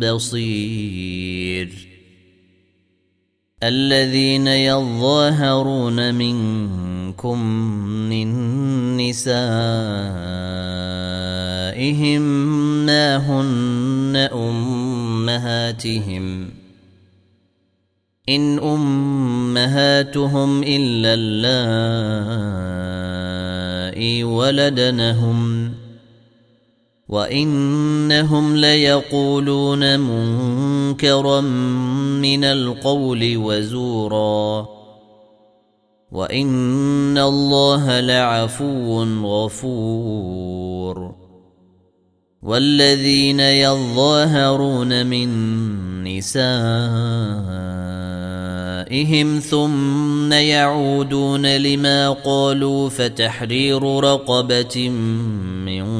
بصير الذين يظاهرون منكم من نسائهم ما هن أمهاتهم إن أمهاتهم إلا اللائي ولدنهم وانهم ليقولون منكرا من القول وزورا وان الله لعفو غفور والذين يظاهرون من نسائهم ثم يعودون لما قالوا فتحرير رقبه من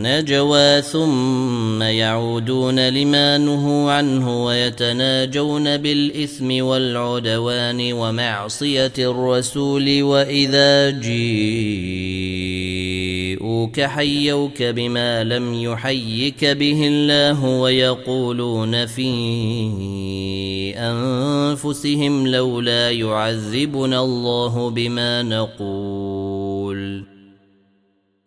النجوى ثم يعودون لما نهوا عنه ويتناجون بالإثم والعدوان ومعصية الرسول وإذا جيءوك حيوك بما لم يحيك به الله ويقولون في أنفسهم لولا يعذبنا الله بما نقول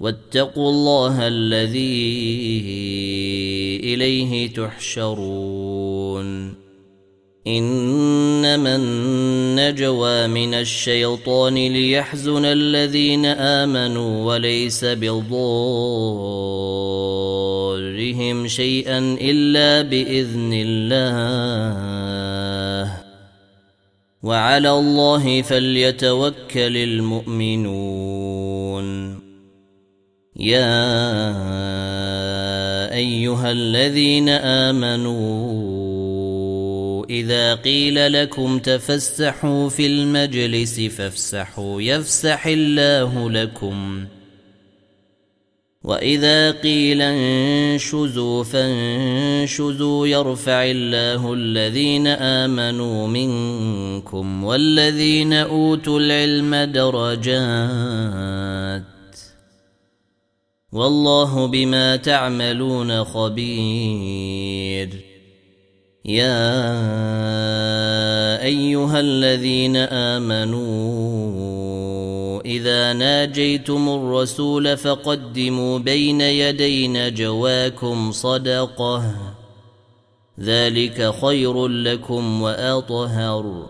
واتقوا الله الذي إليه تحشرون. إنما النجوى من الشيطان ليحزن الذين آمنوا وليس بضارهم شيئا إلا بإذن الله. وعلى الله فليتوكل المؤمنون. يا أيها الذين آمنوا إذا قيل لكم تفسحوا في المجلس فافسحوا يفسح الله لكم. وإذا قيل انشزوا فانشزوا يرفع الله الذين آمنوا منكم والذين أوتوا العلم درجات. والله بما تعملون خبير. يا أيها الذين آمنوا إذا ناجيتم الرسول فقدموا بين يدي نجواكم صدقة. ذلك خير لكم وأطهر.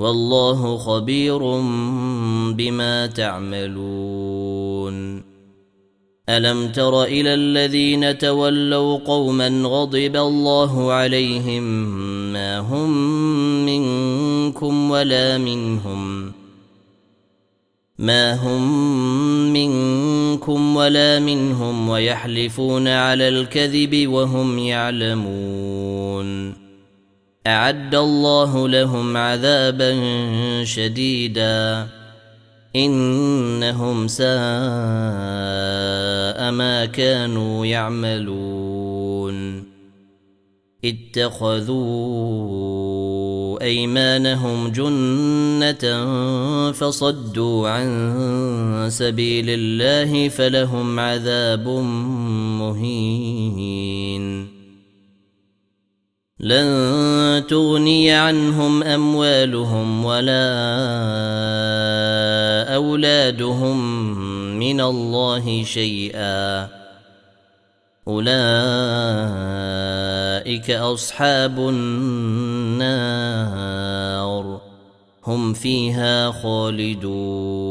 والله خبير بما تعملون. ألم تر إلى الذين تولوا قوما غضب الله عليهم ما هم منكم ولا منهم ما هم منكم ولا منهم ويحلفون على الكذب وهم يعلمون. أعد الله لهم عذابا شديدا. إنهم ساء ما كانوا يعملون. اتخذوا أيمانهم جنة فصدوا عن سبيل الله فلهم عذاب مهين. لن تغني عنهم اموالهم ولا اولادهم من الله شيئا اولئك اصحاب النار هم فيها خالدون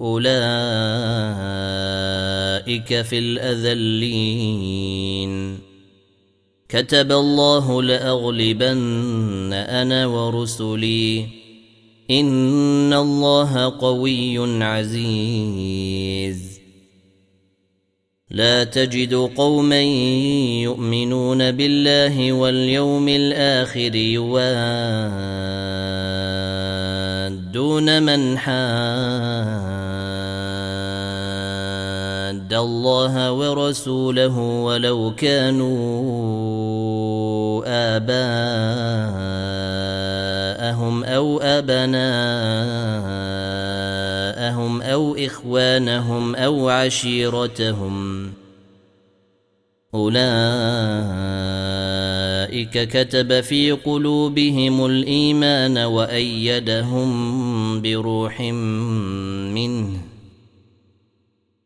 أولئك في الأذلين. كتب الله لأغلبن أنا ورسلي. إن الله قوي عزيز. لا تجد قوما يؤمنون بالله واليوم الآخر يوادون من حاد. الله ورسوله ولو كانوا آباءهم أو أبناءهم أو إخوانهم أو عشيرتهم أولئك كتب في قلوبهم الإيمان وأيدهم بروح منه